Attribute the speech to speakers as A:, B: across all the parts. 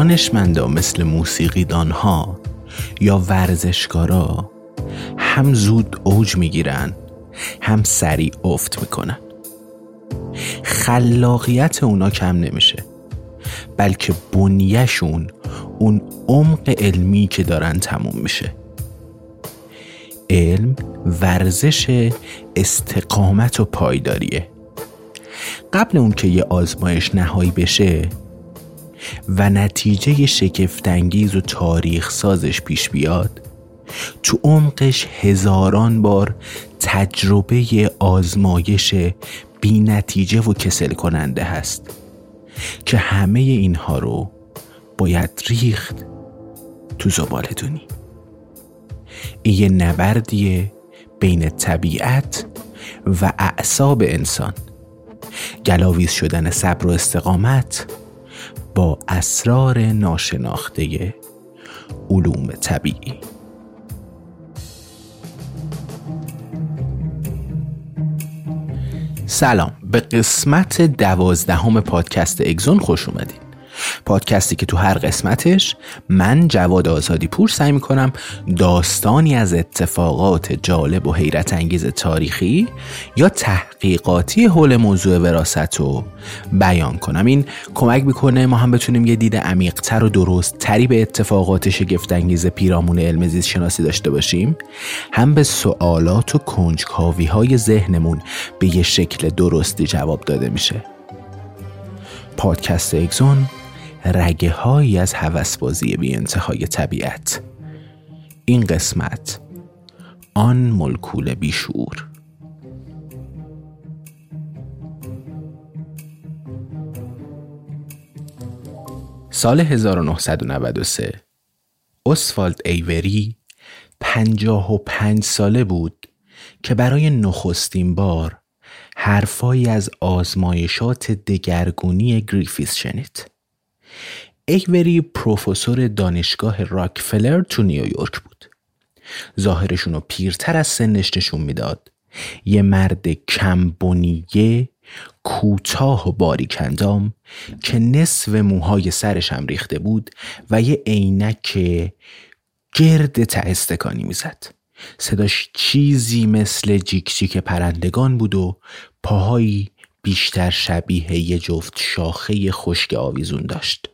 A: دانشمندا مثل موسیقیدانها یا ورزشکارا هم زود اوج می‌گیرن هم سریع افت می‌کنن. خلاقیت اونا کم نمیشه بلکه بنیهشون اون عمق علمی که دارن تموم میشه. علم ورزش استقامت و پایداریه. قبل اون که یه آزمایش نهایی بشه و نتیجه شگفتانگیز و تاریخ سازش پیش بیاد تو عمقش هزاران بار تجربه آزمایش بی نتیجه و کسل کننده هست که همه اینها رو باید ریخت تو زبال دونی این یه نبردیه بین طبیعت و اعصاب انسان. گلاویز شدن صبر و استقامت اسرار ناشناخته علوم طبیعی. سلام به قسمت دوازدهم پادکست اگزون خوش اومدید پادکستی که تو هر قسمتش من جواد آزادی پور سعی می‌کنم داستانی از اتفاقات جالب و حیرت انگیز تاریخی یا تحقیقاتی حول موضوع وراست رو بیان کنم. این کمک می‌کنه ما هم بتونیم یه دید عمیقتر و درست تری به اتفاقات شگفتانگیز پیرامون علم زیست شناسی داشته باشیم. هم به سوالات و کنجکاوی های ذهنمون به یه شکل درستی جواب داده میشه. پادکست اگزون رگه هایی از هوسبازی بی انتهای طبیعت این قسمت آن ملکول بیشور سال 1993 اسوالد ایوری پنجاه و پنج ساله بود که برای نخستین بار حرفایی از آزمایشات دگرگونی گریفیث شنید. ایوری پروفسور دانشگاه راکفلر تو نیویورک بود. ظاهرش اونو پیرتر از سنش نشون می‌داد. یه مرد کم‌بنیه کوتاه و باریکندام که نصف موهای سرش هم ریخته بود و یه عینک گرد تهستکانی می‌زد. صداش چیزی مثل جیک جیک پرندگان بود و پاهایی بیشتر شبیه یه جفت شاخه خشک آویزون داشت.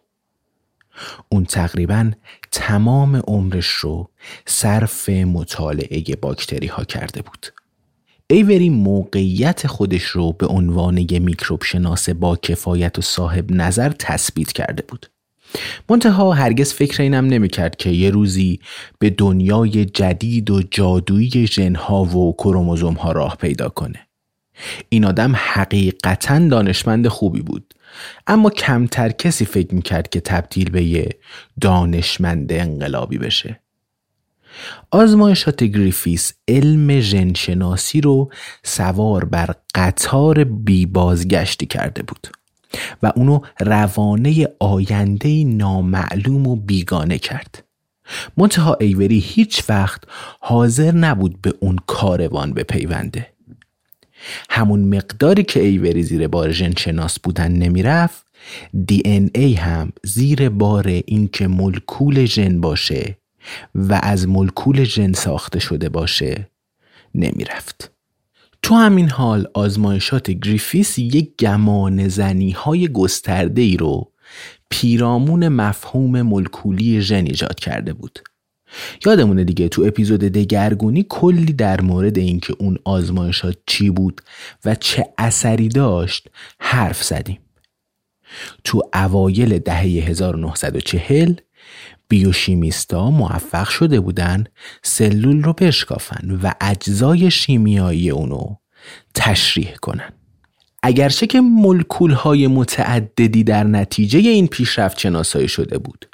A: اون تقریبا تمام عمرش رو صرف مطالعه باکتری ها کرده بود. ایوری موقعیت خودش رو به عنوان یه میکروب شناس با کفایت و صاحب نظر تثبیت کرده بود. منتها هرگز فکر اینم نمی‌کرد که یه روزی به دنیای جدید و جادویی ژنها و کروموزوم ها راه پیدا کنه این آدم حقیقتا دانشمند خوبی بود. اما کمتر کسی فکر می‌کرد که تبدیل به یه دانشمند انقلابی بشه. آزمایشات گریفیث علم ژنشناسی رو سوار بر قطار بی بازگشتی کرده بود و اونو روانه آینده نامعلوم و بیگانه کرد. منتها ایوری هیچ وقت حاضر نبود به اون کاروان بپیونده. همون مقداری که ایوری زیر بار ژنشناس بودن نمی‌رفت DNA هم زیر بار اینکه ملکول ژن باشه و از ملکول ژن ساخته شده باشه نمی‌رفت. تو همین حال آزمایشات گریفیس یک گمان زنی های گسترده ای رو پیرامون مفهوم ملکولی ژن ایجاد کرده بود. یادمونه دیگه تو اپیزود دگرگونی کلی در مورد اینکه اون آزمایشات چی بود و چه اثری داشت حرف زدیم. تو اوایل دهه 1940 بیوشیمیستا موفق شده بودن سلول رو بشکافن و اجزای شیمیایی اونو تشریح کنن. اگرچه که ملکول های متعددی در نتیجه این پیشرفت شناسایی شده بود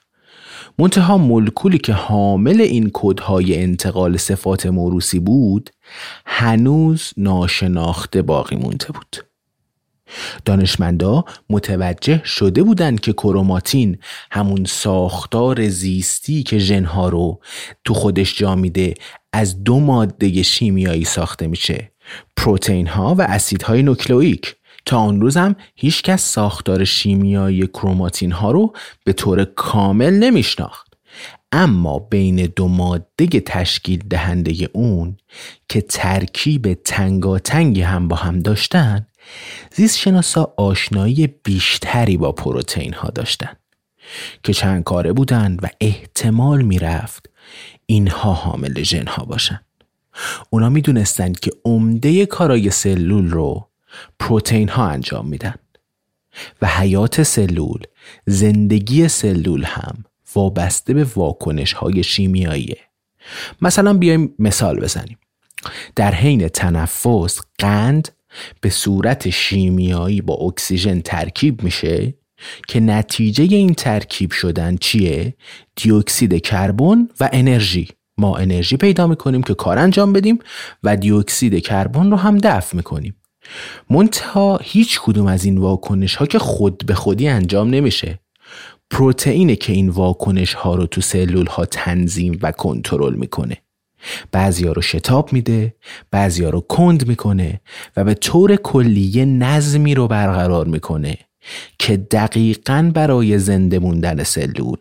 A: منتها ملکولی که حامل این کودهای انتقال صفات موروسی بود هنوز ناشناخته باقی مونده بود. دانشمندا متوجه شده بودند که کروماتین همون ساختار زیستی که ژنها رو تو خودش جا میده از دو ماده شیمیایی ساخته میشه پروتئین ها و اسیدهای نوکلئیک. تا آن روز هم هیچکس ساختار شیمیایی کروماتین ها رو به طور کامل نمیشناخت. اما بین دو ماده تشکیل دهنده اون که ترکیب تنگاتنگی هم با هم داشتن زیست شناسا آشنایی بیشتری با پروتئین ها داشتن که چند کاره بودن و احتمال می‌رفت اینها حامل ژن ها باشن. اونا می‌دونستند که عمده کارای سلول رو پروتئین ها انجام میدن. و حیات سلول زندگی سلول هم وابسته به واکنش های شیمیاییه. مثلا بیایم مثال بزنیم. در حین تنفس قند به صورت شیمیایی با اکسیژن ترکیب میشه که نتیجه این ترکیب شدن چیه؟ دیوکسید کربن و انرژی. ما انرژی پیدا می‌کنیم که کار انجام بدیم و دیوکسید کربن رو هم دفع می‌کنیم. منتها هیچ کدوم از این واکنش ها که خود به خودی انجام نمیشه. پروتئینه که این واکنش ها رو تو سلول ها تنظیم و کنترل می‌کنه. بعضیا رو شتاب میده بعضیا رو کند می‌کنه و به طور کلی نظمی رو برقرار می‌کنه که دقیقا برای زنده موندن سلول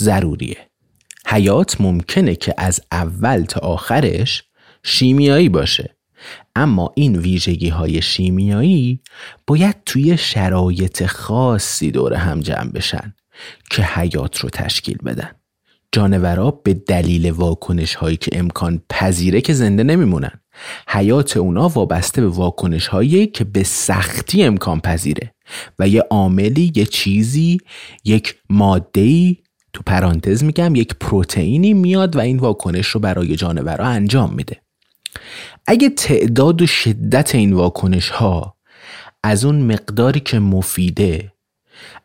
A: ضروریه. حیات ممکنه که از اول تا آخرش شیمیایی باشه. اما این ویژگی های شیمیایی باید توی شرایط خاصی دور هم جمع بشن که حیات رو تشکیل بدن. جانورا به دلیل واکنش هایی که امکان پذیره که زنده نمیمونن حیات اونا وابسته به واکنش هایی که به سختی امکان پذیره و یه عاملی یه چیزی یک ماده تو پرانتز میگم یک پروتئینی میاد و این واکنش رو برای جانورا انجام میده. اگه تعداد و شدت این واکنش ها از اون مقداری که مفیده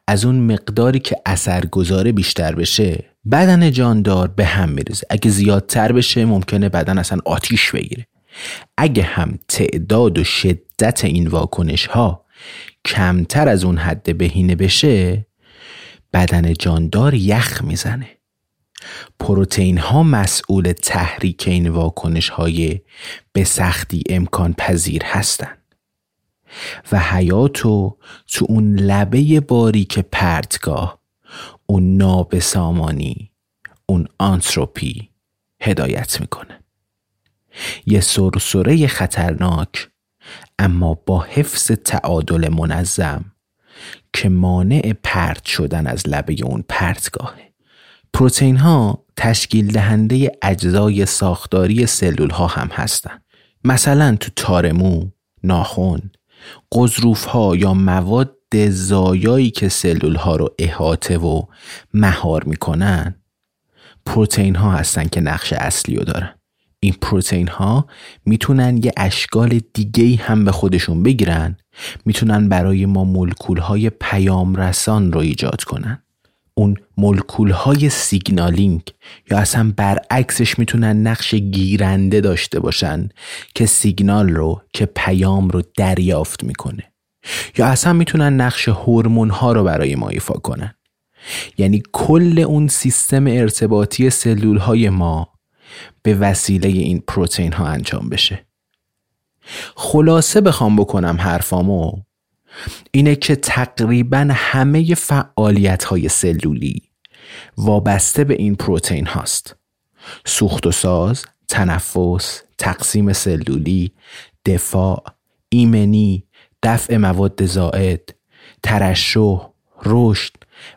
A: از اون مقداری که اثرگذاره بیشتر بشه بدن جاندار به هم میرزه اگه زیادتر بشه ممکنه بدن اصلا آتیش بگیره. اگه هم تعداد و شدت این واکنش ها کمتر از اون حد بهینه بشه بدن جاندار یخ می‌زنه. پروتئین ها مسئول تحریک این واکنش های به سختی امکان پذیر هستند و حیاتو تو اون لبه باریک پرتگاه اون نابسامانی اون آنتروپی هدایت می‌کنه. یه سرسره خطرناک اما با حفظ تعادل منظم که مانع پرت شدن از لبه اون پرتگاهه. پروتئین ها تشکیل دهنده اجزای ساختاری سلول ها هم هستند. مثلا تو تارمو، ناخون، قضروف ها یا مواد زایایی که سلول ها رو احاطه و مهار می‌کنن پروتئین ها هستن که نقش اصلی رو دارن این پروتئین ها می‌تونن یه اشکال دیگه هم به خودشون بگیرن می‌تونن برای ما مولکول های پیام رسان رو ایجاد کنن اون مولکول های سیگنالینگ یا اصلا برعکسش می‌تونن نقش گیرنده داشته باشن که سیگنال رو که پیام رو دریافت می‌کنه. یا اصلا می‌تونن نقش هورمون ها رو برای ما ایفا کنن. یعنی کل اون سیستم ارتباطی سلول های ما به وسیله این پروتئین ها انجام بشه. خلاصه بخوام بکنم حرفامو اینه که تقریبا همه فعالیت های سلولی وابسته به این پروتئین هاست سوخت و ساز، تنفس، تقسیم سلولی، دفاع، ایمنی، دفع مواد زائد، ترشح، رشد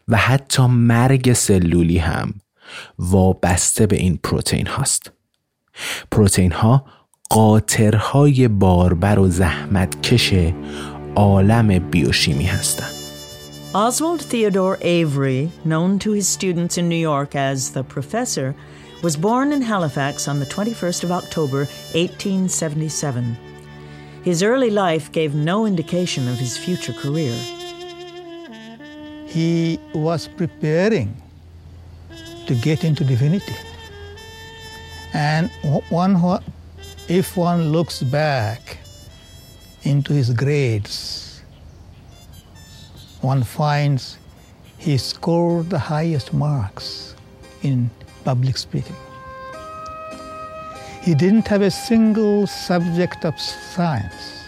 A: و حتی مرگ سلولی هم وابسته به این پروتئین هاست. پروتئین ها قاطرهای باربر و زحمتکش عالم بیوشیمی هستند.
B: Oswald Theodore Avery, known to his students in New York as the Professor, was born in Halifax on the 21st of October, 1877. His early life gave no indication of his future career.
C: He was preparing to get into divinity. And one, if one looks back into his grades, one finds he scored the highest marks in public speaking. He didn't have a single subject of science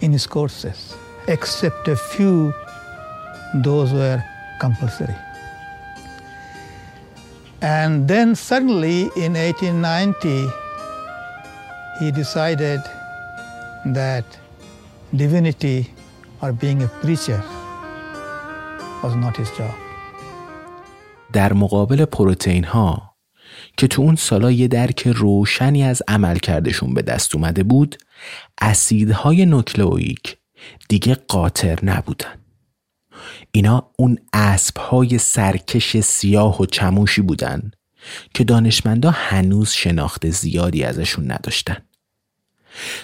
C: in his courses, except a few, those were compulsory. And then suddenly in 1890, he decided that divinity or being a preacher was not his job.
A: در مقابل پروتئین ها که تو اون سالا یه درک روشنی از عمل کردشون به دست اومده بود اسیدهای نوکلئویک دیگه قاطر نبودن اینا اون اسب های سرکش سیاه و چموشی بودن که دانشمندا هنوز شناخت زیادی ازشون نداشتن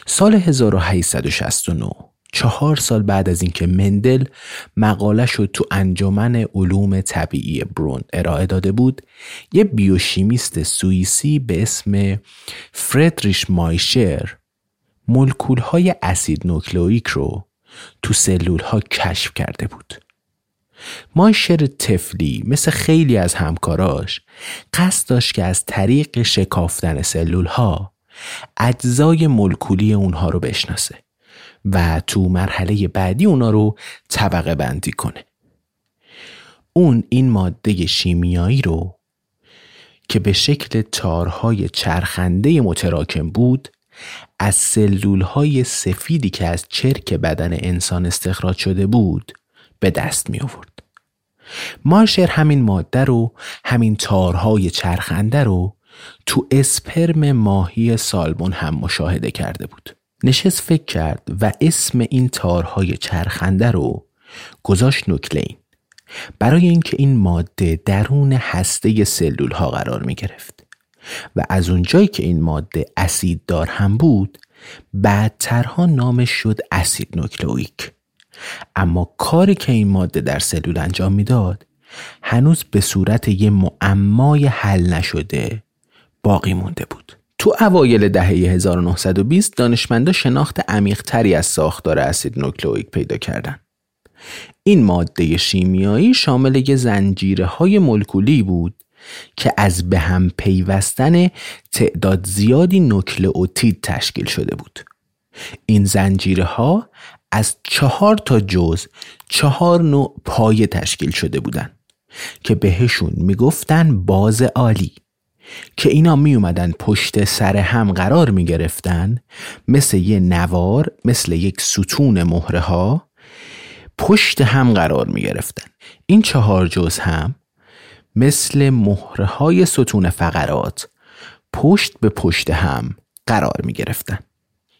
A: سال 1869 چهار سال بعد از اینکه مندل مقاله شد تو انجمن علوم طبیعی برون ارائه داده بود یه بیوشیمیست سوئیسی به اسم فردریش مایشر مولکول های اسید نوکلئویک رو تو سلول ها کشف کرده بود. مایشر تفلی مثل خیلی از همکاراش قصد داشت که از طریق شکافتن سلول ها اجزای مولکولی اونها رو بشناسه و تو مرحله بعدی اونا رو طبقه بندی کنه اون این ماده شیمیایی رو که به شکل تارهای چرخنده متراکم بود از سلول های سفیدی که از چرک بدن انسان استخراج شده بود به دست می آورد. مارشر همین ماده رو همین تارهای چرخنده رو تو اسپرم ماهی سالمون هم مشاهده کرده بود. نشست فکر کرد و اسم این تارهای چرخنده رو گذاشت نوکلین برای اینکه این ماده درون هسته سلول ها قرار می گرفت و از اونجایی که این ماده اسیددار هم بود بعدترها نامش شد اسید نوکلئویک اما کاری که این ماده در سلول انجام می‌داد هنوز به صورت یه معمای حل نشده باقی مونده بود تو اوایل دهه 1920 دانشمندا شناخت عمیقتری از ساختار اسید نوکلئویک پیدا کردند. این ماده شیمیایی شامل یه زنجیره های مولکولی بود که از به هم پیوستن تعداد زیادی نوکلئوتید تشکیل شده بود. این زنجیره ها از چهار تا جز چهار نوع پایه تشکیل شده بودند که بهشون می‌گفتن باز عالی که اینا می اومدن پشت سر هم قرار می گرفتن مثل یه نوار مثل یک ستون مهره ها پشت هم قرار می گرفتن این چهار جز هم مثل مهره های ستون فقرات پشت به پشت هم قرار می گرفتن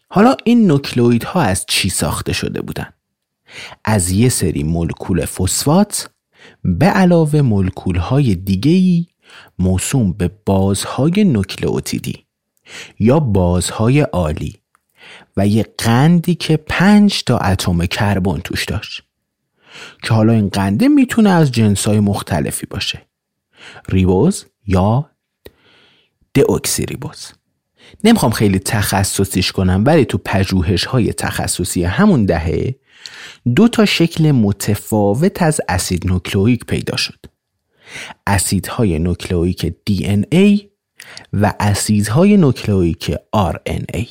A: حالا این نوکلوید ها از چی ساخته شده بودن؟ از یه سری مولکول فسفات به علاوه مولکول های دیگهی موسوم به بازهای نوکلئوتیدی یا بازهای عالی و یه قندی که پنج تا اتم کربن توش داشت که حالا این قنده می‌تونه از جنسای مختلفی باشه. ریبوز یا دئوکسی ریبوز نمی‌خوام خیلی تخصصیش کنم ولی تو پژوهش های تخصصی همون دهه دو تا شکل متفاوت از اسید نوکلئویک پیدا شد. اسیدهای نوکلئویک ای و اسیدهای نوکلئویک ای.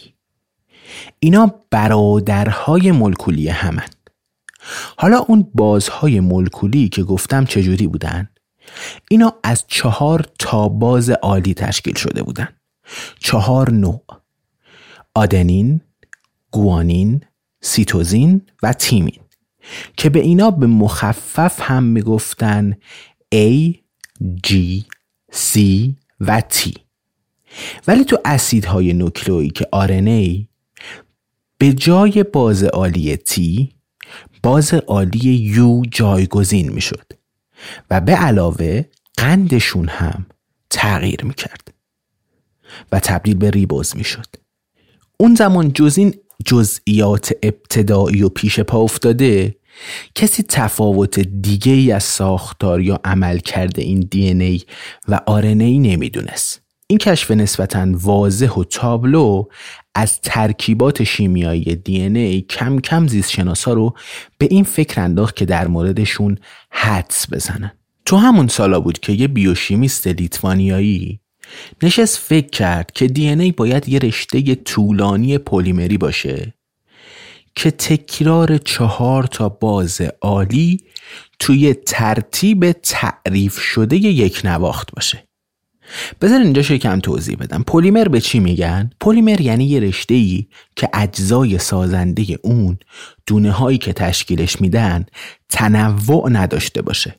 A: اینا برادرهای مولکولی همن. حالا اون بازهای مولکولی که گفتم چجوری بودن؟ اینا از چهار تا باز عالی تشکیل شده بودن. چهار نوع آدنین، گوانین، سیتوزین و تیمین. که به اینا به مخفف هم می‌گفتن A, G, C و T. ولی تو اسیدهای نوکلئویک RNA به جای باز عالی T باز عالی U جایگزین می‌شد و به علاوه قندشون هم تغییر می‌کرد و تبدیل به ریبوز می‌شد. اون زمان جز این جزئیات ابتدایی و پیش پا افتاده کسی تفاوت دیگه ای از ساختار یا عمل کرده این دی ای و ای نمی‌دونست. این کشف نسبتا واضح و تابلو از ترکیبات شیمیایی دی ای کم کم زیست شناسا رو به این فکر انداخت که در موردشون حدس بزنن. تو همون سالا بود که یه بیوشیمیست لیتوانیایی نشست فکر کرد که دی ای باید یه رشته طولانی پلیمری باشه که تکرار چهار تا باز عالی توی ترتیب تعریف شده یک نواخت باشه. بذار اینجا کم توضیح بدم. پلیمر به چی میگن؟ پلیمر یعنی یه رشته ای که اجزای سازنده اون دونه هایی که تشکیلش میدن تنوع نداشته باشه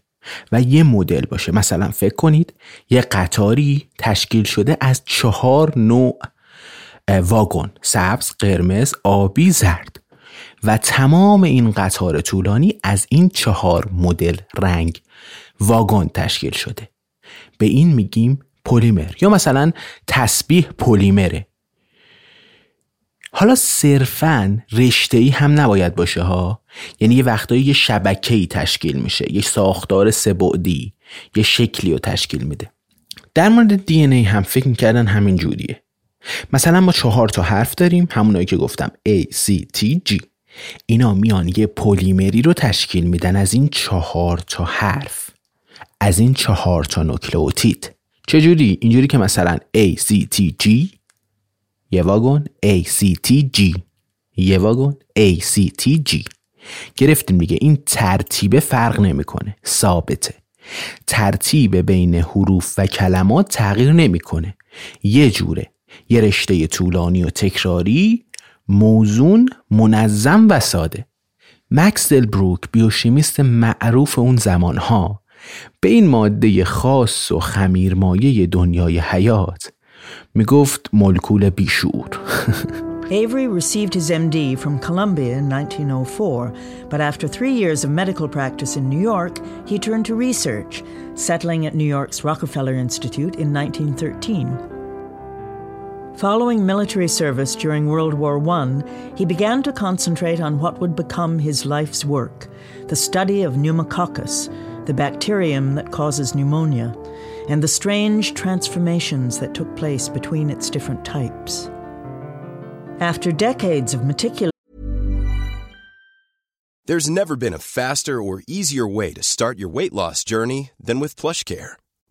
A: و یه مدل باشه. مثلا فکر کنید یه قطاری تشکیل شده از چهار نوع واگن سبز، قرمز، آبی، زرد. و تمام این قطار طولانی از این چهار مدل رنگ واگن تشکیل شده. به این میگیم پلیمر یا مثلا تسبیح پلیمره. حالا صرفا رشته ای هم نباید باشه ها. یعنی یه وقتایی یه شبکه ای تشکیل میشه یه ساختار سبعدی یه شکلی رو تشکیل میده. در مورد دی ای هم فکر می‌کردن همین جوریه. مثلا ما چهار تا حرف داریم همونایی که گفتم A, C, T, G. اینا میان یه پلیمری رو تشکیل میدن از این چهار تا حرف. از این چهار تا نوکلئوتید. چجوری؟ اینجوری که مثلا A, C, T, G. یه واگن A, C, T, G. یه واگن A, C, T, G. گرفتیم دیگه. این ترتیب فرق نمی‌کنه. ثابته. ترتیب بین حروف و کلمات تغییر نمی‌کنه. یه جوره. یه رشته طولانی و تکراری موزون منظم و ساده مکس بروک بیوشیمیست معروف اون زمانها به این ماده خاص و خمیرمایه دنیای حیات می‌گفت مولکول بیشور
B: Avery received his MD from Columbia in 1904, but after three years of medical practice in New York, he turned to research, settling at New York's Rockefeller Institute in 1913. Following military service during World War I, he began to concentrate on what would become his life's work the study of pneumococcus, the bacterium that causes pneumonia, and the strange transformations that took place between its different types. After decades of meticulous
D: There's never been a faster or easier way to start your weight loss journey than with PlushCare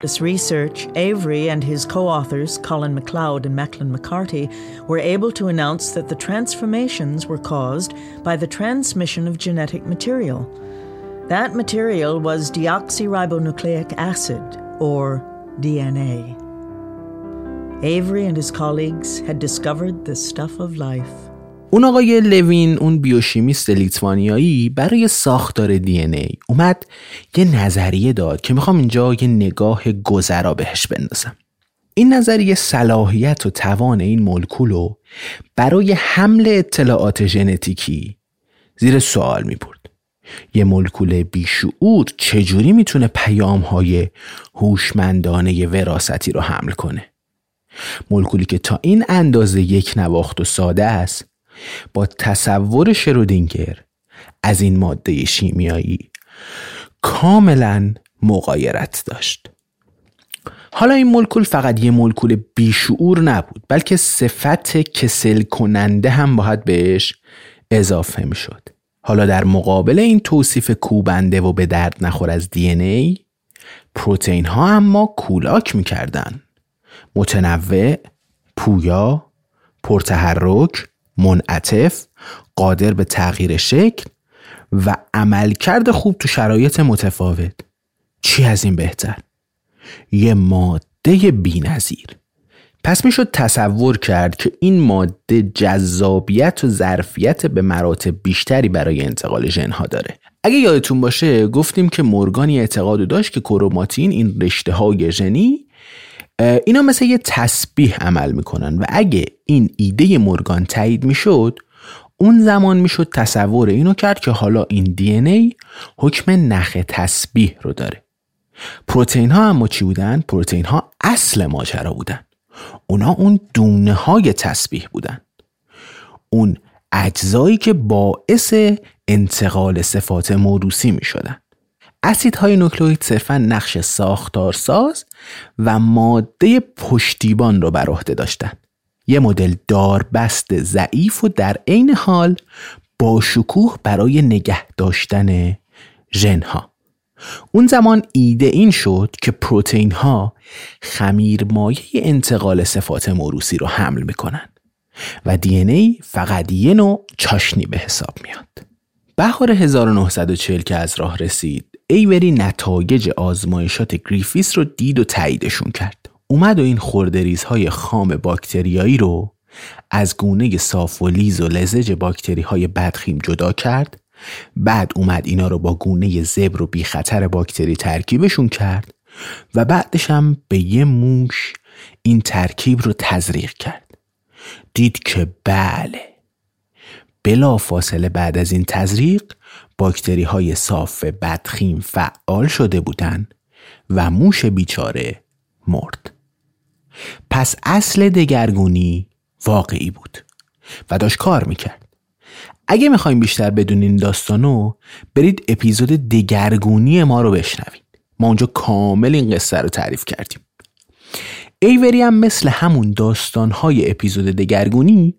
B: This research, Avery and his co authors, Colin MacLeod and Macklin McCarty, were able to announce that the transformations were caused by the transmission of genetic material. That material was deoxyribonucleic acid, or DNA. Avery and his colleagues had discovered the stuff of life.
A: اون آقای لوین اون بیوشیمیست لیتوانیایی برای ساختار دی ای اومد یه نظریه داد که می‌خوام اینجا یه نگاه گذرا بهش بندازم. این نظریه صلاحیت و توان این مولکول برای حمل اطلاعات ژنتیکی زیر سوال می‌برد. یه مولکول بیشعور چجوری می‌تونه پیام های هوشمندانه وراستی رو حمل کنه؟ مولکولی که تا این اندازه یک نواخت و ساده است با تصور شرودینگر از این ماده شیمیایی کاملا مقایرت داشت. حالا این مولکول فقط یه مولکول بیشعور نبود بلکه صفت کسل کننده هم باید بهش اضافه می شد حالا در مقابل این توصیف کوبنده و به درد نخور از دی ای پروتئین ها اما کولاک می‌کردن. متنوع پویا پرتحرک منعطف قادر به تغییر شکل و عملکرد خوب تو شرایط متفاوت. چی از این بهتر؟ یه ماده بینظیر. پس می‌شد تصور کرد که این ماده جذابیت و ظرفیت به مراتب بیشتری برای انتقال ژنها داره. اگه یادتون باشه گفتیم که مورگانی اعتقاد داشت که کروماتین این رشته های ژنی اینا مثل یه تسبیح عمل می‌کنن و اگه این ایده مورگان تایید می‌شد اون زمان می‌شد تصور اینو کرد که حالا این دی ای حکم نخ تسبیح رو داره. پروتئین ها اما چی بودن؟ پروتئین ها اصل ماجرا بودن. اونا اون دونه های تسبیح بودن. اون اجزایی که باعث انتقال صفات موروسی می شدن اسیدهای نوکلئوید صرفا نقش ساختارساز و ماده پشتیبان رو بر عهده داشتند. یه مدل داربست ضعیف و در عین حال با شکوه برای نگه داشتن ژنها. اون زمان ایده این شد که پروتئین ها خمیر مایه انتقال صفات موروسی رو حمل می‌کنن و دی ای فقط یه نوع چاشنی به حساب میاد. بهار 1940 که از راه رسید ایوری نتایج آزمایشات گریفیث رو دید و تاییدشون کرد. اومد DNA های خام باکتریایی رو از گونه صاف و لیز و لزج باکتری های بدخیم جدا کرد. بعد اومد اینا رو با گونه زبر و بی باکتری ترکیبشون کرد و بعدش هم به یه موش این ترکیب رو تزریق کرد. دید که بله بلا فاصله بعد از این تزریق باکتری های صاف بدخیم فعال شده بودند و موش بیچاره مرد. پس اصل دگرگونی واقعی بود و داشت کار می‌کرد. اگه می‌خوایم بیشتر بدونین داستانو برید اپیزود دگرگونی ما رو بشنوید. ما اونجا کامل این قصه رو تعریف کردیم. ایوری هم مثل همون داستانهای اپیزود دگرگونی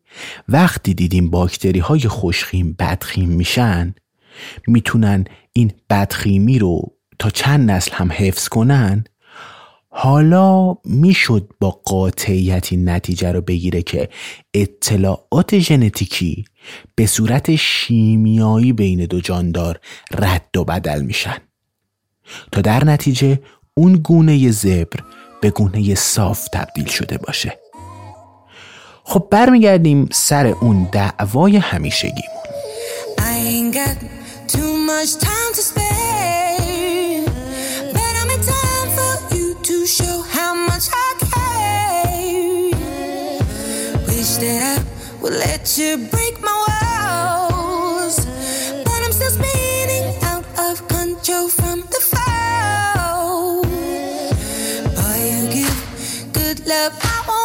A: وقتی دیدیم باکتری های خوشخیم بدخیم میشن می‌تونن این بدخیمی رو تا چند نسل هم حفظ کنن حالا می‌شد با قاطعیت نتیجه رو بگیره که اطلاعات ژنتیکی به صورت شیمیایی بین دو جاندار رد و بدل میشن. تا در نتیجه اون گونه زبر به گونه صاف تبدیل شده باشه. خب برمیگردیم سر اون دعوای همیشگیمون. Much love, I won't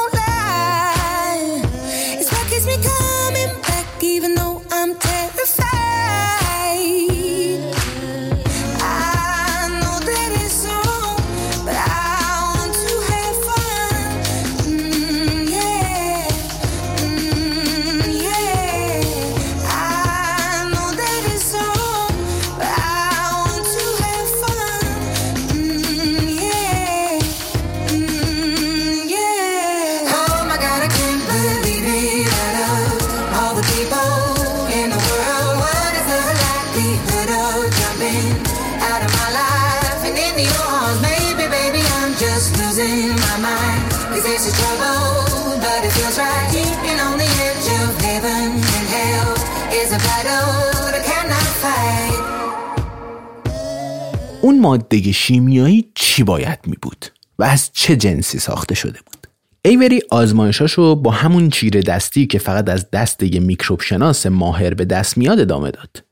A: ماده شیمیایی چی باید می بود و از چه جنسی ساخته شده بود؟ ایوری آزمایشاشو با همون چیره دستی که فقط از دست یه میکروب شناس ماهر به دست میاد ادامه داد.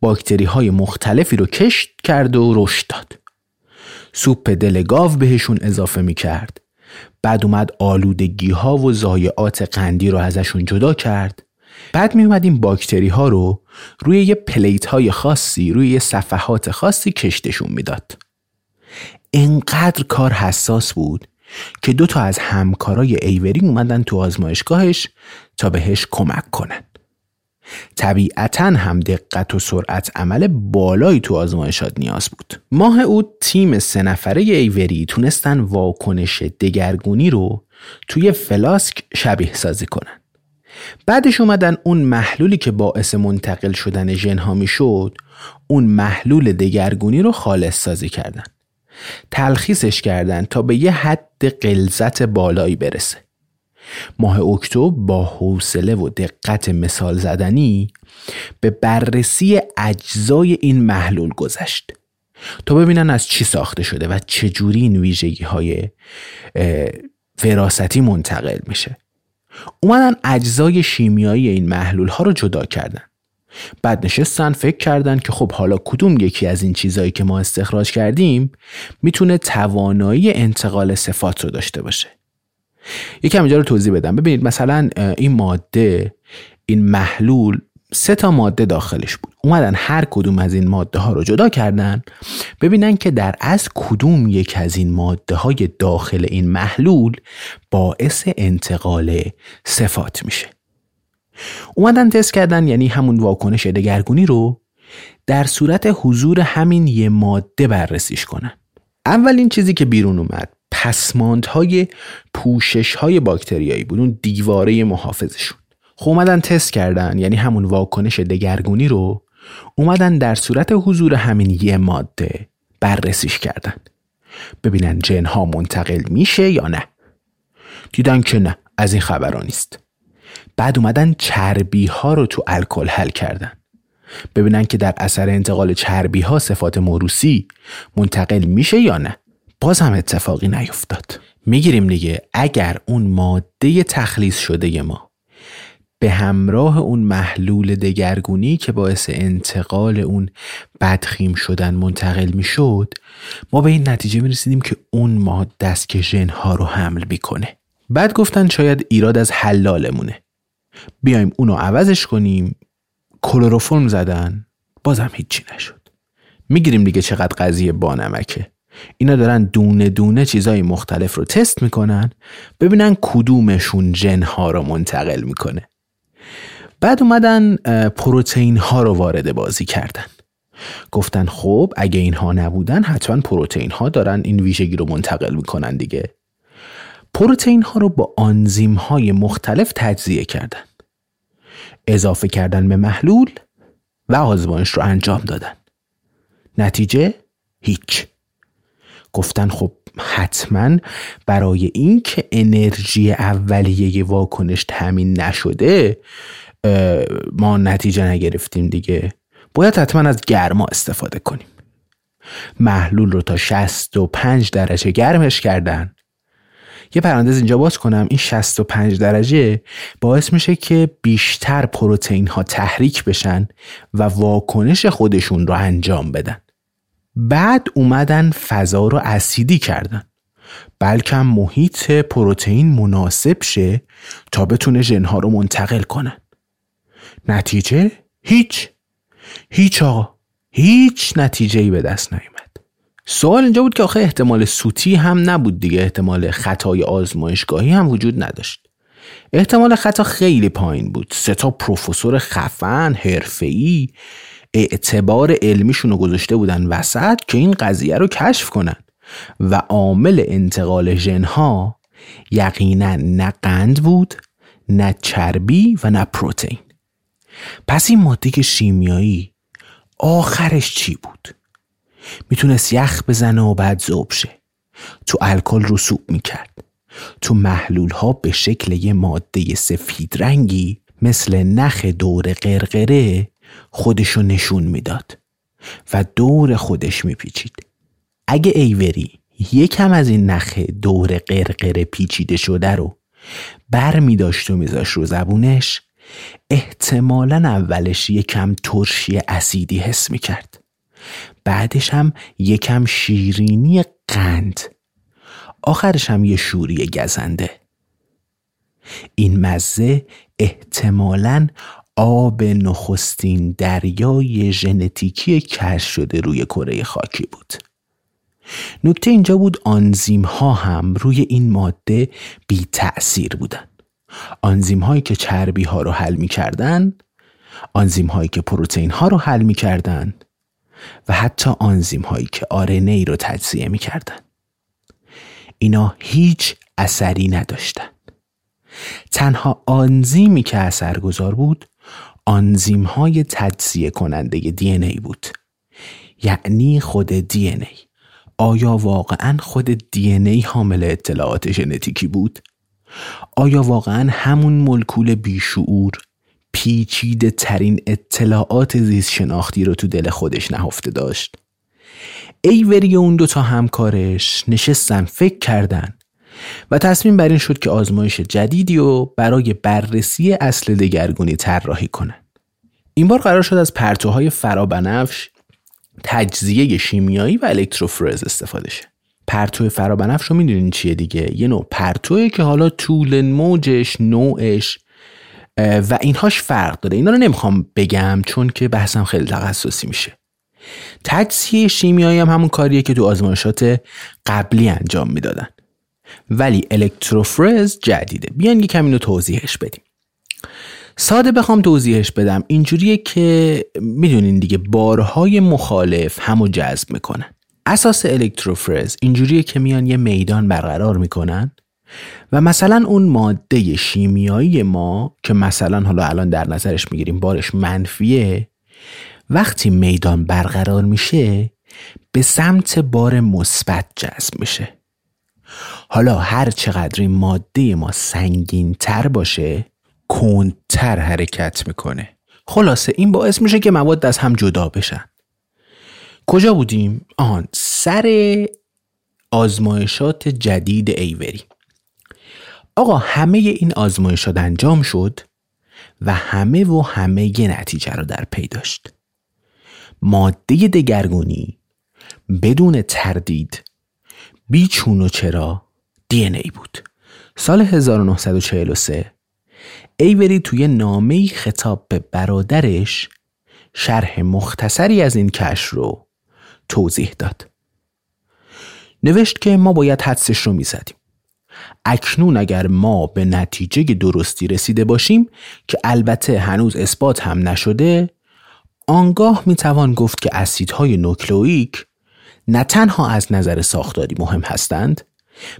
A: باکتری های مختلفی رو کشت کرد و رشد داد. سوپ دل گاو بهشون اضافه می کرد بعد اومد آلودگی ها و ضایعات قندی رو ازشون جدا کرد. بعد می اومد این باکتری ها رو روی یه plate های خاصی روی یه صفحات خاصی کشتشون می‌داد. انقدر کار حساس بود که دو تا از همکارای ایوری اومدن تو آزمایشگاهش تا بهش کمک کنن. طبیعتا هم دقت و سرعت عمل بالایی تو آزمایشات نیاز بود. ماه او تیم سه نفره ایوری تونستن واکنش دگرگونی رو توی فلاسک شبیه سازی کنن. بعدش اومدن اون محلولی که باعث منتقل شدن ژنها می‌شد اون محلول دگرگونی رو خالص سازی کردن. تلخیصش کردن تا به یه حد قلزت بالایی برسه. ماه اکتبر با حوصله و دقت مثال زدنی به بررسی اجزای این محلول گذشت. تا ببینن از چی ساخته شده و چجوری این ویژگی های فراستی منتقل میشه. اومدن اجزای شیمیایی این محلول ها رو جدا کردن. بعد نشستن فکر کردن که خب حالا کدوم یکی از این چیزهایی که ما استخراج کردیم می‌تونه توانایی انتقال صفات رو داشته باشه. یکم اینجا رو توضیح بدم. ببینید مثلا این ماده این محلول سه تا ماده داخلش بود. اومدن هر کدوم از این ماده ها رو جدا کردن ببینن که در از کدوم یک از این ماده های داخل این محلول باعث انتقال صفات میشه. اومدن تست کردن یعنی همون واکنش دگرگونی رو در صورت حضور همین یه ماده بررسیش کنن. اولین چیزی که بیرون اومد پسماندهای پوشش های باکتریایی بود. اون دیواره محافظشون. خب اومدن تست کردن یعنی همون واکنش دگرگونی رو اومدن در صورت حضور همین یه ماده بررسیش کردن. ببینن جن ها منتقل میشه یا نه. دیدن که نه از این خبران نیست. بعد اومدن چربی ها رو تو الکل حل کردن. ببینن که در اثر انتقال چربی ها صفات موروسی منتقل میشه یا نه. باز هم اتفاقی نیفتاد. می‌گیریم دیگه اگر اون ماده تخلیص شده ما به همراه اون محلول دگرگونی که باعث انتقال اون بدخیم شدن منتقل می‌شد ما به این نتیجه می رسیدیم که اون ماده است که ژنها رو حمل می‌کنه. بعد گفتن شاید ایراد از حلالمونه. بیایم اونو عوضش کنیم. کلروفرم زدن. بازم هیچی نشد. می‌گیریم دیگه چقدر قضیه بانمکه اینا دارن دونه دونه چیزای مختلف رو تست می‌کنن ببینن کدومشون ژن ها رو منتقل می‌کنه. بعد اومدن پروتئین ها رو وارد بازی کردن. گفتن خب اگه اینها نبودن حتما پروتئین ها دارن این ویژگی رو منتقل می‌کنن دیگه. پروتئین ها رو با آنزیم های مختلف تجزیه کردن. اضافه کردن به محلول و آزمایش رو انجام دادن. نتیجه هیچ. گفتن خب حتما برای اینکه انرژی اولیه واکنش تامین نشده ما نتیجه نگرفتیم دیگه. باید حتما از گرما استفاده کنیم. محلول رو تا 65 درجه گرمش کردن. یه پرانتز اینجا باز کنم این 65 درجه باعث میشه که بیشتر پروتئین ها تحریک بشن و واکنش خودشون رو انجام بدن. بعد اومدن فضا رو اسیدی کردن. بلکه محیط پروتئین مناسب شه تا بتونه ژنها رو منتقل کنن نتیجه؟ هیچ. هیچ آقا. هیچ نتیجه به دست نیومد. سوال اینجا بود که آخه احتمال سوتی هم نبود دیگه. احتمال خطای آزمایشگاهی هم وجود نداشت. احتمال خطا خیلی پایین بود. سه تا پروفسور خفن حرفه‌ای. اعتبار علمیشون رو گذاشته بودن وسط که این قضیه رو کشف کنن. و عامل انتقال ژنها یقینا نه قند بود نه چربی و نه پروتئین. پس این ماده شیمیایی آخرش چی بود؟ می‌تونست یخ بزنه و بعد زوب شه. تو الکل رسوب می‌کرد. تو محلول ها به شکل یه ماده سفید رنگی مثل نخ دور قرقره خودشو نشون می‌داد و دور خودش میپیچید. اگه ایوری یکم از این نخ دور قرقره پیچیده شده رو بر می داشت و میذاش رو زبونش احتمالا اولش یکم ترشی اسیدی حس می کرد بعدش هم یکم شیرینی قند. آخرش هم یه شوری گزنده. این مزه احتمالا آب نخستین دریای ژنتیکی کشف شده روی کره خاکی بود. نکته اینجا بود آنزیم ها هم روی این ماده بی تأثیر بودن. آنزیم هایی که چربی ها رو حل می کردن آنزیم هایی که پروتئین ها رو حل می کردن و حتی آنزیم هایی که آرنه ای رو تجزیه می کردن اینا هیچ اثری نداشتن. تنها آنزیمی که اثرگذار بود آنزیم های تجزیه کننده دی ای بود یعنی خود دی ای آیا واقعا خود دی ای حامل اطلاعات ژنتیکی بود؟ آیا واقعا همون ملکول بیشعور پیچیده ترین اطلاعات زیست شناختی رو تو دل خودش نهفته داشت؟ ایوری اون دوتا همکارش نشستن فکر کردن و تصمیم بر این شد که آزمایش جدیدی و برای بررسی اصل دگرگونی طراحی کنن. این بار قرار شد از پرتوهای فرابنفش تجزیه شیمیایی و الکتروفرز استفاده شه. پرتو فرابنفش رو می‌دونین چیه دیگه؟ یه نوع پرتوه که حالا طول موجش نوعش و اینهاش فرق داره. اینا رو نمی‌خوام بگم چون که بحثم خیلی تخصصی میشه. تجزیه شیمیایی هم همون کاریه که تو آزمایشات قبلی انجام می‌دادن. ولی الکتروفرز جدیده. بیان یکم اینو توضیحش بدیم. ساده بخوام توضیحش بدم. اینجوریه که می‌دونین دیگه بارهای مخالف همو جذب می‌کنن. اساس الکتروفرز اینجوریه که میان یه میدان برقرار می‌کنن و مثلا اون ماده شیمیایی ما که مثلا حالا الان در نظرش می‌گیریم بارش منفیه وقتی میدان برقرار میشه به سمت بار مثبت جذب میشه. حالا هر چقدر این ماده ما سنگین تر باشه کندتر حرکت می‌کنه. خلاصه این باعث میشه که مواد از هم جدا بشن. کجا بودیم؟ آن سر آزمایشات جدید ایوری. آقا همه این آزمایشات انجام شد و همه و همه یه نتیجه رو در پی داشت. ماده دگرگونی بدون تردید بیچون و چرا دی ای بود سال 1943 ایوری توی نامه خطاب به برادرش شرح مختصری از این کش رو توضیح داد. نوشت که ما باید حدسش رو می‌زدیم. اکنون اگر ما به نتیجه درستی رسیده باشیم که البته هنوز اثبات هم نشده آنگاه می‌توان گفت که اسیدهای نوکلئیک نه تنها از نظر ساختاری مهم هستند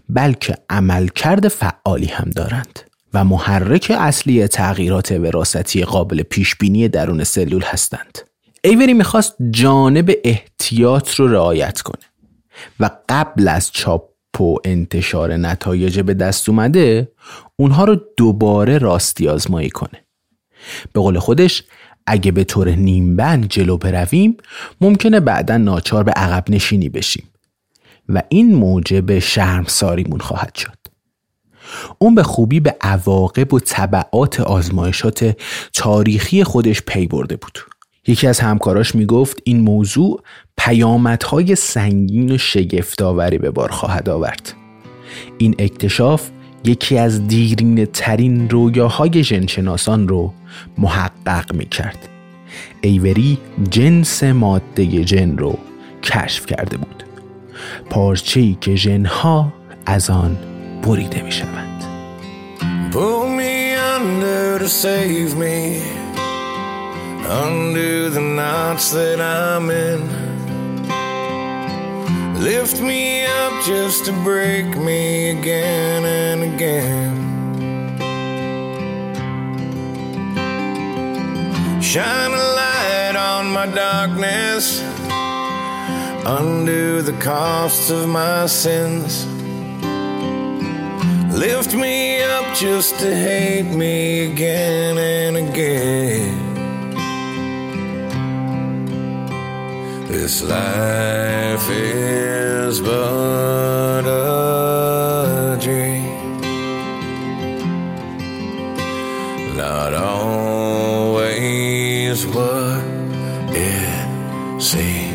A: بلکه عملکرد فعالی هم دارند. و محرک اصلی تغییرات وراثتی قابل پیش بینی درون سلول هستند. ایوری می‌خواست جانب احتیاط رو رعایت کنه و قبل از چاپ و انتشار نتایج به دست اومده اونها رو دوباره راستی آزمایی کنه. به قول خودش اگه به طور نیمبند جلو برویم ممکنه بعدا ناچار به عقب نشینی بشیم. و این موجب شرمساریمون خواهد شد. اون به خوبی به عواقب و طبعات آزمایشات تاریخی خودش پی برده بود. یکی از همکاراش می‌گفت این موضوع پیامدهای سنگین و شگفتآوری به بار خواهد آورد. این اکتشاف یکی از دیرین ترین رویاهای ژنشناسان رو محقق می کرد. ایوری جنس ماده جن رو کشف کرده بود. پارچه‌ای که ژنها از آن بریده می شوند Undo the knots that I'm in Lift me up just to break me again and again Shine a light on
E: my darkness, undo the cost of my sins. Lift me up just to hate me again and again. This life is but a dream, not always what it seems.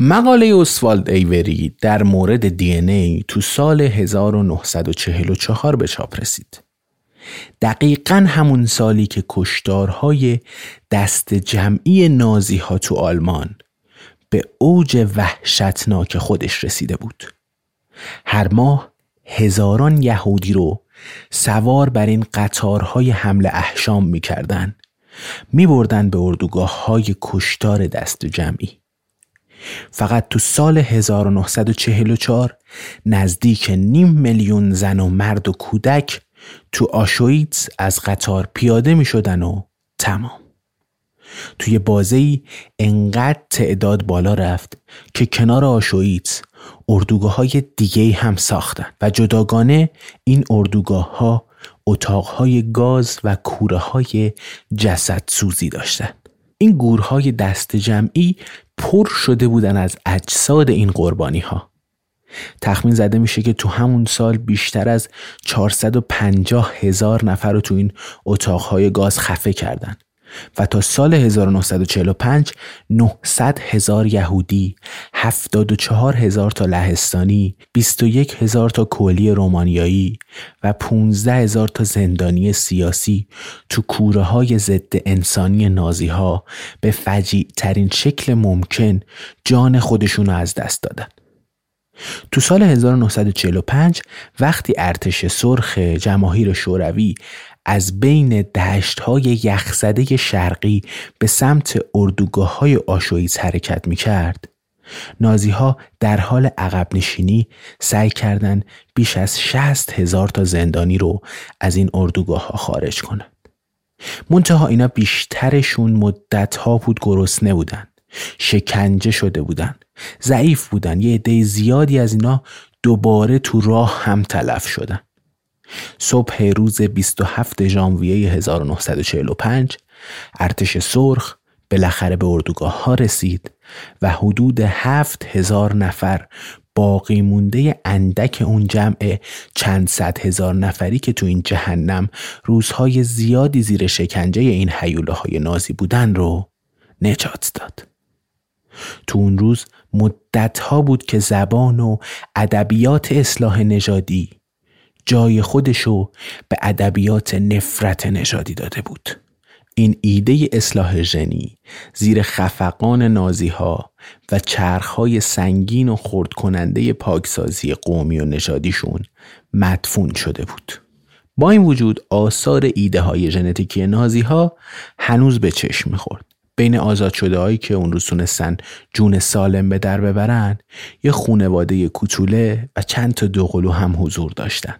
A: مقاله اسوالد ایوری در مورد دی ای تو سال 1944 به چاپ رسید. دقیقا همون سالی که کشتارهای دست جمعی نازی ها تو آلمان به اوج وحشتناک خودش رسیده بود. هر ماه هزاران یهودی رو سوار بر این قطارهای حمل احشام می‌کردن می بردن به اردوگاه های کشتار دست جمعی. فقط تو سال 1944 نزدیک نیم میلیون زن و مرد و کودک تو آشویتس از قطار پیاده می شدن و تمام. توی بازه انقدر تعداد بالا رفت که کنار آشویتس اردوگاه های دیگه هم ساختن و جداگانه این اردوگاه ها اتاق های گاز و کوره های جسد سوزی داشتن. این گورهای دست جمعی پر شده بودن از اجساد این قربانی ها تخمین زده میشه که تو همون سال بیشتر از 450 هزار نفر رو تو این اتاقهای گاز خفه کردن. و تا سال 1945 900 هزار یهودی 74 هزار تا لهستانی 21 هزار تا کولی رومانیایی و 15 هزار تا زندانی سیاسی تو کوره های ضد انسانی نازی ها به فجیع ترین شکل ممکن جان خودشون رو از دست دادن. تو سال 1945 وقتی ارتش سرخ جماهیر شوروی از بین دشت های یخزده شرقی به سمت اردوگاه های آشویتس حرکت می کرد. نازی ها در حال عقب نشینی سعی کردند بیش از 60 هزار تا زندانی رو از این اردوگاه ها خارج کنند. منتها اینا بیشترشون مدت ها بود گرسنه بودن. شکنجه شده بودن. ضعیف بودن. یه عده زیادی از اینا دوباره تو راه هم تلف شدن. صبح روز 27 ژانویه 1945 ارتش سرخ بالاخره به اردوگاه ها رسید و حدود هفت هزار نفر باقی مونده اندک اون جمع چند صد هزار نفری که تو این جهنم روزهای زیادی زیر شکنجه این حیوله های نازی بودن رو نجات داد. تو اون روز مدت ها بود که زبان و ادبیات اصلاح نژادی جای خودشو به ادبیات نفرت نژادی داده بود. این ایده اصلاح ژنی زیر خفقان نازی ها و چرخهای سنگین و خرد کننده پاکسازی قومی و نژادیشون مدفون شده بود. با این وجود آثار ایده های ژنتیکی نازی ها هنوز به چشم می‌خورد. بین آزاد شده هایی که اون روز تونستن جون سالم به در ببرن یه خونواده کوچوله و چند تا دوقلو هم حضور داشتن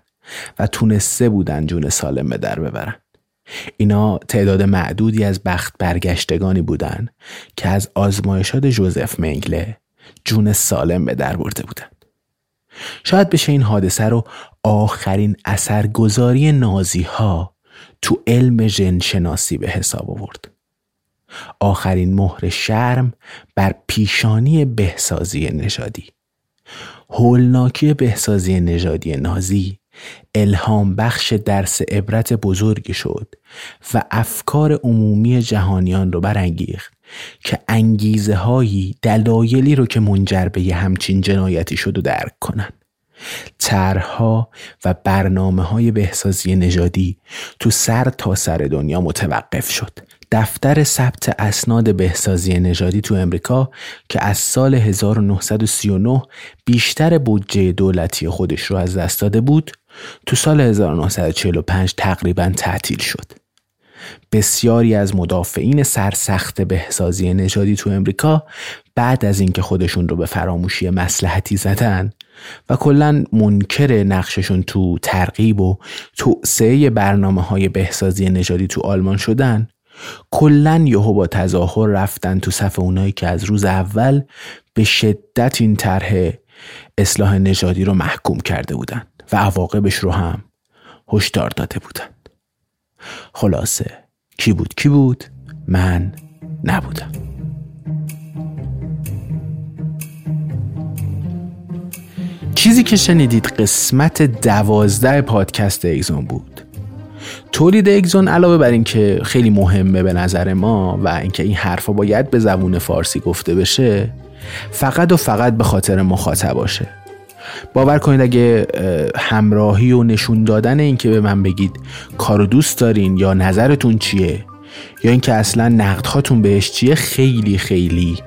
A: و تونسته بودن جون سالم به در ببرن. اینا تعداد معدودی از بخت برگشتگانی بودن که از آزمایشات جوزف منگله جون سالم به در برده بودن. شاید بشه این حادثه رو آخرین اثرگذاری نازی ها تو علم شناسی به حساب آورد. آخرین مهر شرم بر پیشانی بهسازی نژادی هولناکی بهسازی نژادی نازی الهام بخش درس عبرت بزرگی شد و افکار عمومی جهانیان رو برانگیخت که انگیزه هایی دلایلی رو که منجر به همچین جنایتی شد و درک کنند. طرحها و برنامه های بهسازی نژادی تو سر تا سر دنیا متوقف شد دفتر ثبت اسناد بهسازی نژادی تو امریکا که از سال 1939 بیشتر بودجه دولتی خودش رو از دست داده بود تو سال 1945 تقریبا تعطیل شد. بسیاری از مدافعین سرسخت بهسازی نژادی تو امریکا بعد از اینکه خودشون رو به فراموشی مسلحتی زدن و کلا منکر نقششون تو ترغیب و توسعه برنامه های بهسازی نژادی تو آلمان شدن کلا یهو با تظاهر رفتن تو صف اونایی که از روز اول به شدت این طرح اصلاح نژادی رو محکوم کرده بودن و عواقبش رو هم هشدار داده بودن. خلاصه کی بود کی بود؟ من نبودم. چیزی که شنیدید قسمت دوازده پادکست اگزون بود. تولید اگزون علاوه بر اینکه خیلی مهمه به نظر ما و اینکه این حرفا باید به زبون فارسی گفته بشه فقط و فقط به خاطر مخاطباشه باور کنید اگه همراهی و نشون دادن اینکه به من بگید کارو دوست دارین یا نظرتون چیه یا اینکه اصلا نقدهاتون بهش چیه خیلی خیلی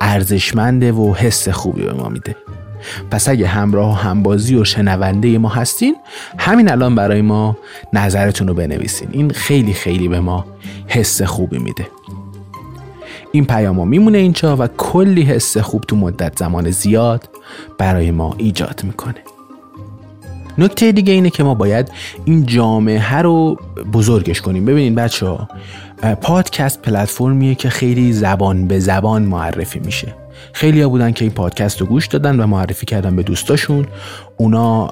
A: ارزشمنده و حس خوبی به ما میده. پس اگه همراه و همبازی و شنونده ما هستین همین الان برای ما نظرتون رو بنویسین. این خیلی خیلی به ما حس خوبی میده. این پیام ها میمونه اینجا و کلی حس خوب تو مدت زمان زیاد برای ما ایجاد می‌کنه. نکته دیگه اینه که ما باید این جامعه رو بزرگش کنیم. ببینید بچه ها پادکست پلتفرمیه که خیلی زبان به زبان معرفی میشه. خیلی ها بودن که این پادکست رو گوش دادن و معرفی کردن به دوستاشون. اونا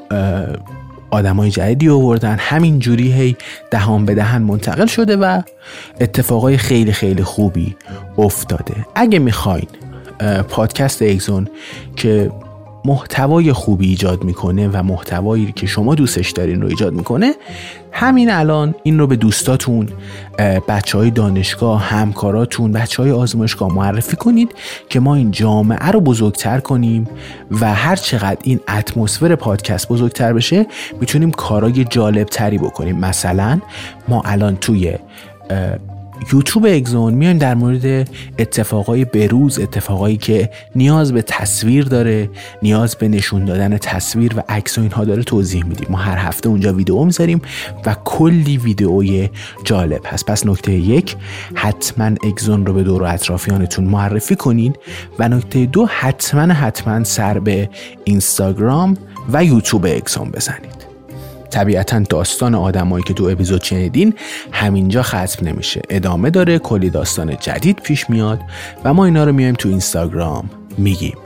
A: آدمای جدیدی آوردن. همین جوری هی دهان به دهن منتقل شده و اتفاقای خیلی خیلی خوبی افتاده. اگه می‌خواین پادکست اگزون که محتوای خوبی ایجاد می‌کنه و محتوایی که شما دوستش دارین رو ایجاد می‌کنه همین الان این رو به دوستاتون بچه های دانشگاه همکاراتون بچه های آزمایشگاه معرفی کنید که ما این جامعه رو بزرگتر کنیم و هر چقدر این اتمسفر پادکست بزرگتر بشه می‌تونیم کارای جالب تری بکنیم. مثلا ما الان توی یوتیوب اگزون میایم در مورد اتفاقای بروز اتفاقایی که نیاز به تصویر داره نیاز به نشون دادن تصویر و عکس و اینها داره توضیح میدیم. ما هر هفته اونجا ویدیو می‌ذاریم و کلی ویدیوی جالب هست. پس نکته یک حتما اگزون رو به دور و اطرافیانتون معرفی کنین و نکته دو حتما حتما سر به اینستاگرام و یوتیوب اگزون بزنید. طبیعتا داستان آدمایی که تو اپیزود شنیدین همینجا ختم نمیشه. ادامه داره کلی داستان جدید پیش میاد و ما اینا رو میایم تو اینستاگرام میگیم.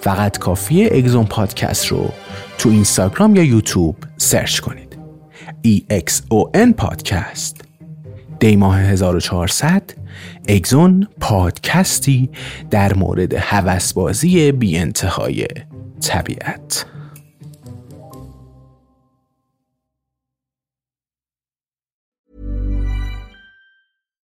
A: فقط کافیه اگزون پادکست رو تو اینستاگرام یا یوتیوب سرچ کنید. EXON پادکست. دی ماه 1400 اگزون پادکستی در مورد هوسبازی بی انتهای طبیعت.